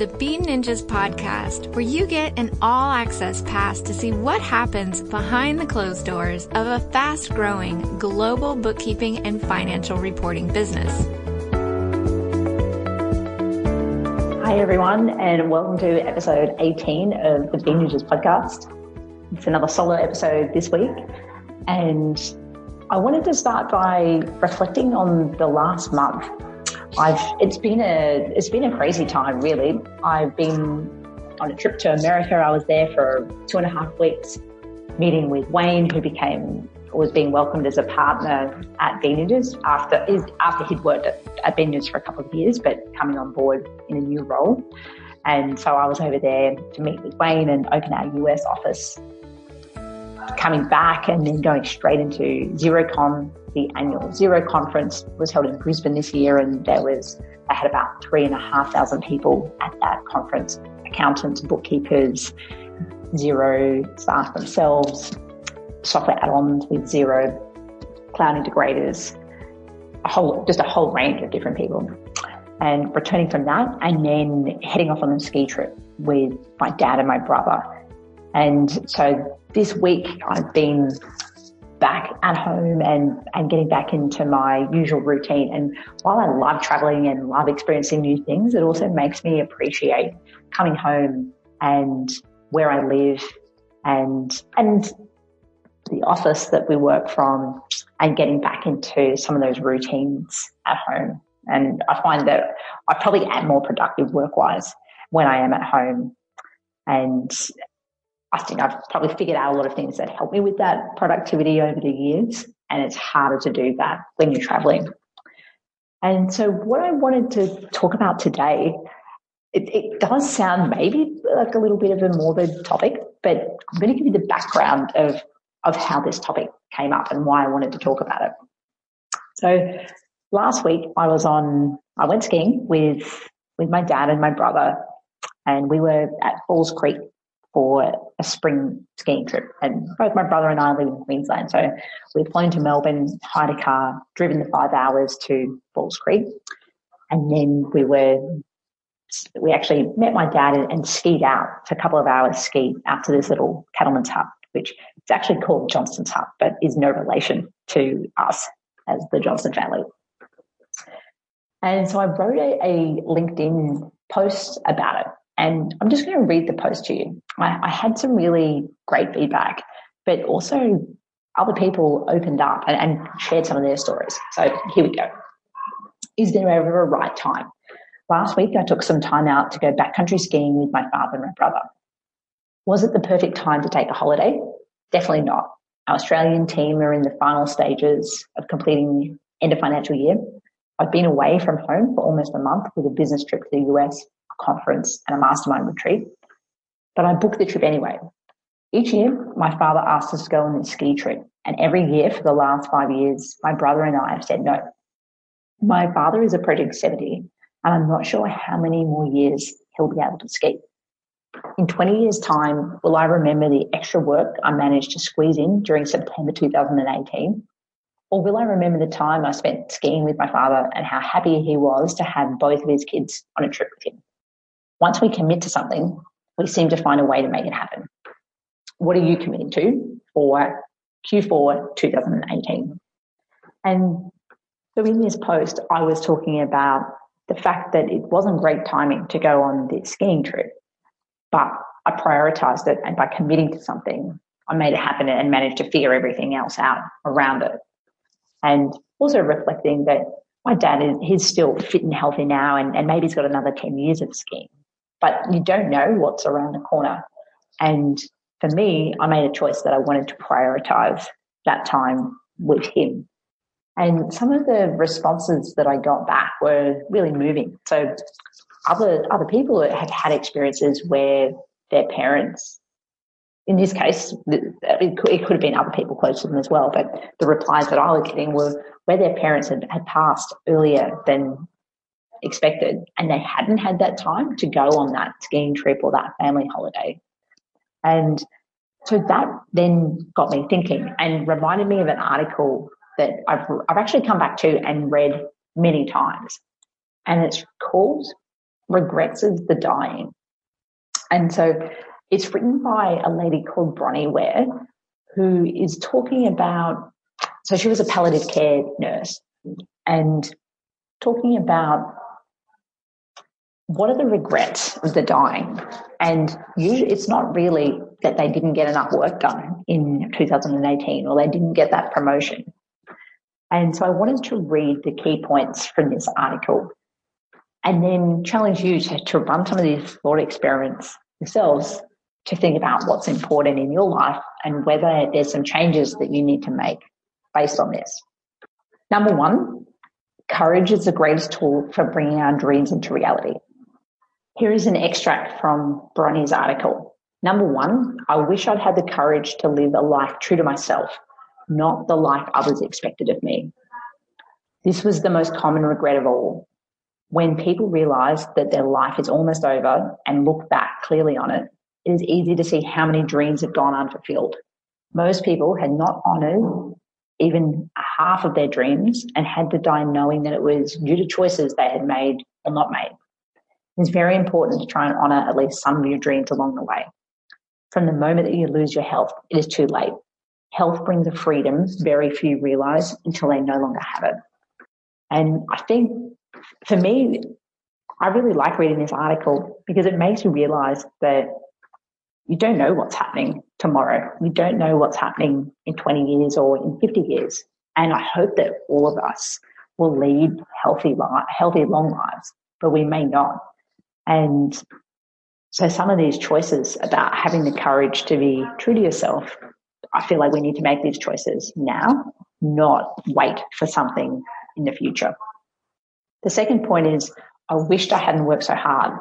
the Bean Ninjas podcast, where you get an all access pass to see what happens behind the closed doors of a fast growing global bookkeeping and financial reporting business. Hi, everyone, and welcome to episode 18 of the Bean Ninjas podcast. It's another solo episode this week, and I wanted to start by reflecting on the last month I've it's been a it's been a crazy time really. I've been on a trip to America. I was there for two and a half weeks, meeting with Wayne, who became was being welcomed as a partner at Ninjas after after he'd worked at, Ninjas for a couple of years, but coming on board in a new role. And so I was over there to meet with Wayne and open our US office. Coming back and then going straight into Xerocon the annual Xero conference was held in Brisbane this year, and there was I had about three and a half thousand people at that conference: accountants, bookkeepers, Xero staff themselves, software add-ons with Xero, cloud integrators, a whole just a whole range of different people. And returning from that, and then heading off on a ski trip with my dad and my brother. And so this week I've been back at home and, and getting back into my usual routine. And while I love traveling and love experiencing new things, it also makes me appreciate coming home and where I live and, and the office that we work from and getting back into some of those routines at home. And I find that I probably am more productive work wise when I am at home. And I think I've probably figured out a lot of things that help me with that productivity over the years. And it's harder to do that when you're traveling. And so, what I wanted to talk about today, it, it does sound maybe like a little bit of a morbid topic, but I'm going to give you the background of, of how this topic came up and why I wanted to talk about it. So, last week I was on, I went skiing with, with my dad and my brother, and we were at Falls Creek for a spring skiing trip. And both my brother and I live in Queensland. So we've flown to Melbourne, hired a car, driven the five hours to Falls Creek. And then we were, we actually met my dad and, and skied out for a couple of hours, ski out to this little cattleman's hut, which is actually called Johnston's Hut, but is no relation to us as the Johnston family. And so I wrote a, a LinkedIn post about it and I'm just going to read the post to you. I, I had some really great feedback, but also other people opened up and, and shared some of their stories. So here we go. Is there ever a right time? Last week, I took some time out to go backcountry skiing with my father and my brother. Was it the perfect time to take a holiday? Definitely not. Our Australian team are in the final stages of completing end of financial year. I've been away from home for almost a month with a business trip to the US conference and a mastermind retreat. But I booked the trip anyway. Each year, my father asked us to go on this ski trip. And every year for the last five years, my brother and I have said no. My father is approaching 70, and I'm not sure how many more years he'll be able to ski. In 20 years' time, will I remember the extra work I managed to squeeze in during September 2018? Or will I remember the time I spent skiing with my father and how happy he was to have both of his kids on a trip with him? Once we commit to something, we seem to find a way to make it happen. What are you committing to for Q4 2018? And so in this post, I was talking about the fact that it wasn't great timing to go on this skiing trip, but I prioritized it. And by committing to something, I made it happen and managed to figure everything else out around it. And also reflecting that my dad is he's still fit and healthy now and, and maybe he's got another 10 years of skiing but you don't know what's around the corner. And for me, I made a choice that I wanted to prioritize that time with him. And some of the responses that I got back were really moving. So other other people had had experiences where their parents, in this case, it could, it could have been other people close to them as well, but the replies that I was getting were where their parents had, had passed earlier than expected and they hadn't had that time to go on that skiing trip or that family holiday. And so that then got me thinking and reminded me of an article that I've, I've actually come back to and read many times. And it's called regrets of the dying. And so it's written by a lady called Bronnie Ware, who is talking about, so she was a palliative care nurse and talking about what are the regrets of the dying? And usually it's not really that they didn't get enough work done in 2018 or they didn't get that promotion. And so I wanted to read the key points from this article and then challenge you to, to run some of these thought experiments yourselves to think about what's important in your life and whether there's some changes that you need to make based on this. Number one, courage is the greatest tool for bringing our dreams into reality. Here is an extract from Bronnie's article. Number one, I wish I'd had the courage to live a life true to myself, not the life others expected of me. This was the most common regret of all. When people realize that their life is almost over and look back clearly on it, it is easy to see how many dreams have gone unfulfilled. Most people had not honored even half of their dreams and had to die knowing that it was due to choices they had made or not made. It's very important to try and honor at least some of your dreams along the way. From the moment that you lose your health, it is too late. Health brings a freedom very few realize until they no longer have it. And I think for me, I really like reading this article because it makes you realize that you don't know what's happening tomorrow. You don't know what's happening in 20 years or in 50 years. And I hope that all of us will lead healthy, healthy, long lives, but we may not. And so some of these choices about having the courage to be true to yourself, I feel like we need to make these choices now, not wait for something in the future. The second point is I wished I hadn't worked so hard.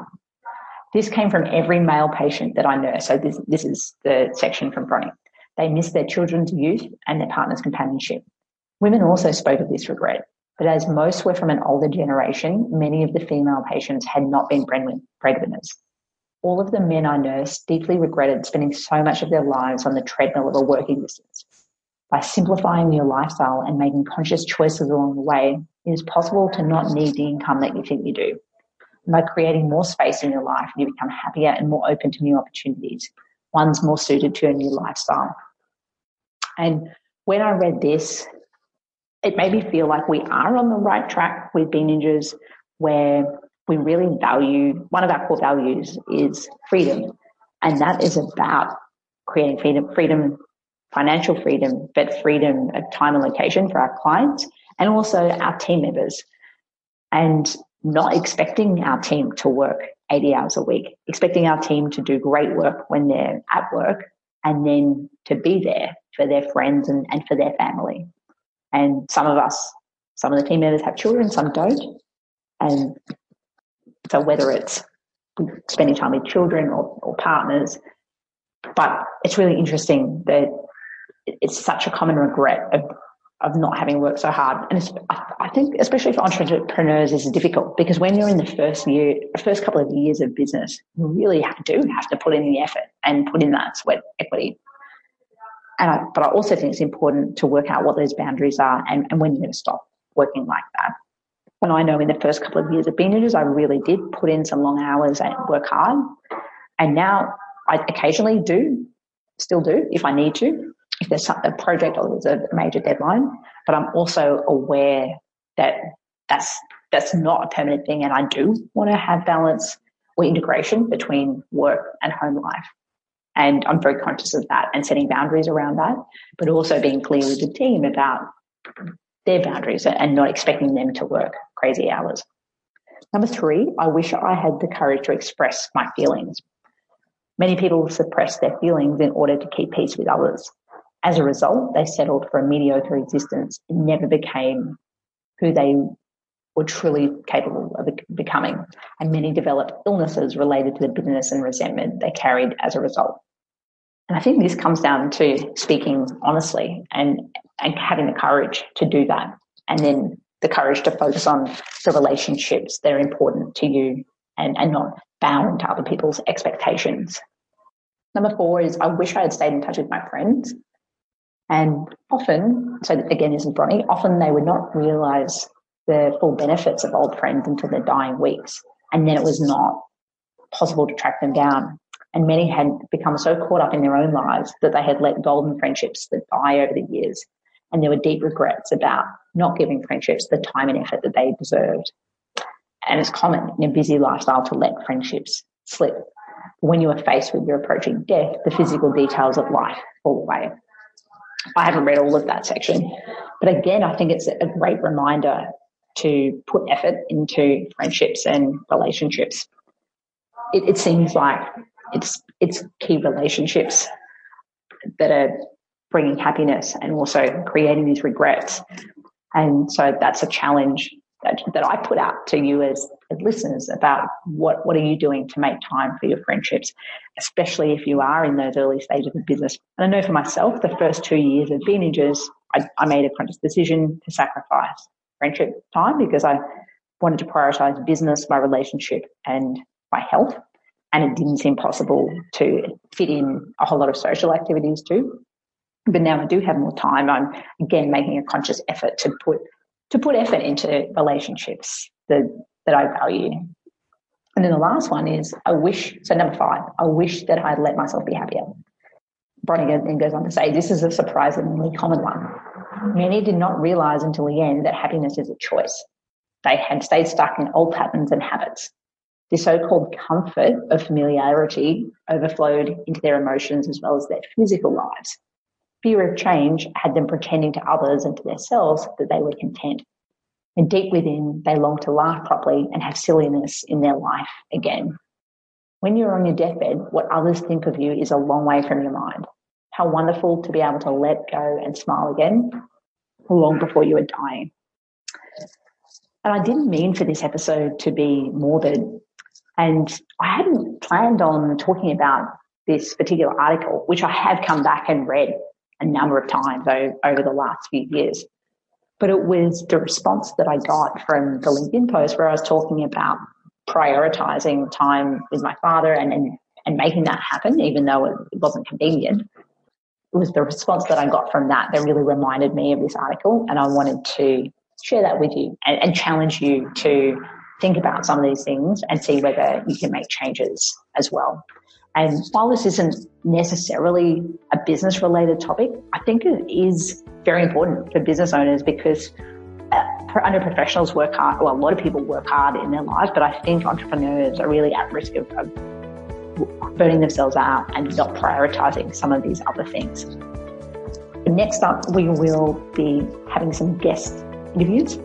This came from every male patient that I nurse. So this, this is the section from Bronnie. They miss their children's youth and their partner's companionship. Women also spoke of this regret, but as most were from an older generation, many of the female patients had not been breadwinners. All of the men I nursed deeply regretted spending so much of their lives on the treadmill of a work existence. By simplifying your lifestyle and making conscious choices along the way, it is possible to not need the income that you think you do. And by creating more space in your life, you become happier and more open to new opportunities, ones more suited to your new lifestyle. And when I read this, it made me feel like we are on the right track with Bean Ninjas, where we really value one of our core values is freedom. And that is about creating freedom, freedom financial freedom, but freedom of time and location for our clients and also our team members. And not expecting our team to work 80 hours a week, expecting our team to do great work when they're at work and then to be there for their friends and, and for their family. And some of us, some of the team members have children, some don't. And so whether it's spending time with children or, or partners, but it's really interesting that it's such a common regret of, of not having worked so hard. And I think, especially for entrepreneurs, is difficult because when you're in the first year, first couple of years of business, you really do have to put in the effort and put in that sweat equity. And I, but I also think it's important to work out what those boundaries are and, and when you're going to stop working like that. And I know in the first couple of years of Bean Ninjas, I really did put in some long hours and work hard. And now I occasionally do, still do if I need to if there's a project or there's a major deadline, but I'm also aware that that's that's not a permanent thing, and I do want to have balance or integration between work and home life. And I'm very conscious of that and setting boundaries around that, but also being clear with the team about their boundaries and not expecting them to work crazy hours. Number three, I wish I had the courage to express my feelings. Many people suppress their feelings in order to keep peace with others. As a result, they settled for a mediocre existence and never became who they were truly capable of becoming. And many developed illnesses related to the bitterness and resentment they carried as a result. And I think this comes down to speaking honestly and, and having the courage to do that. And then the courage to focus on the relationships that are important to you and, and not bow to other people's expectations. Number four is I wish I had stayed in touch with my friends. And often, so again, this is Bronnie, often they would not realize the full benefits of old friends until their dying weeks. and then it was not possible to track them down. And many had become so caught up in their own lives that they had let golden friendships slip by over the years. And there were deep regrets about not giving friendships the time and effort that they deserved. And it's common in a busy lifestyle to let friendships slip. When you are faced with your approaching death, the physical details of life fall away. I haven't read all of that section, but again, I think it's a great reminder to put effort into friendships and relationships. It, it seems like it's it's key relationships that are bringing happiness and also creating these regrets. And so that's a challenge that, that I put out to you as, as listeners about what, what are you doing to make time for your friendships, especially if you are in those early stages of business. And I know for myself, the first two years of Bean Ninjas, I, I made a conscious decision to sacrifice friendship time because I wanted to prioritize business, my relationship, and my health. And it didn't seem possible to fit in a whole lot of social activities too. But now I do have more time. I'm again making a conscious effort to put to put effort into relationships that that I value. And then the last one is I wish so number five, I wish that I'd let myself be happier. Bronnie again then goes on to say this is a surprisingly common one. Many did not realize until the end that happiness is a choice. They had stayed stuck in old patterns and habits. The so-called comfort of familiarity overflowed into their emotions as well as their physical lives. Fear of change had them pretending to others and to themselves that they were content. And deep within, they longed to laugh properly and have silliness in their life again. When you're on your deathbed, what others think of you is a long way from your mind. How wonderful to be able to let go and smile again long before you are dying. And I didn't mean for this episode to be morbid. And I hadn't planned on talking about this particular article, which I have come back and read a number of times over the last few years. But it was the response that I got from the LinkedIn post where I was talking about prioritizing time with my father and, and, and making that happen, even though it wasn't convenient. It was the response that I got from that that really reminded me of this article. And I wanted to share that with you and, and challenge you to think about some of these things and see whether you can make changes as well. And while this isn't necessarily a business related topic, I think it is very important for business owners because uh, under professionals work hard. Well, a lot of people work hard in their lives, but I think entrepreneurs are really at risk of, of burning themselves out and not prioritizing some of these other things. Next up, we will be having some guest interviews,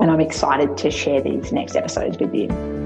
and I'm excited to share these next episodes with you.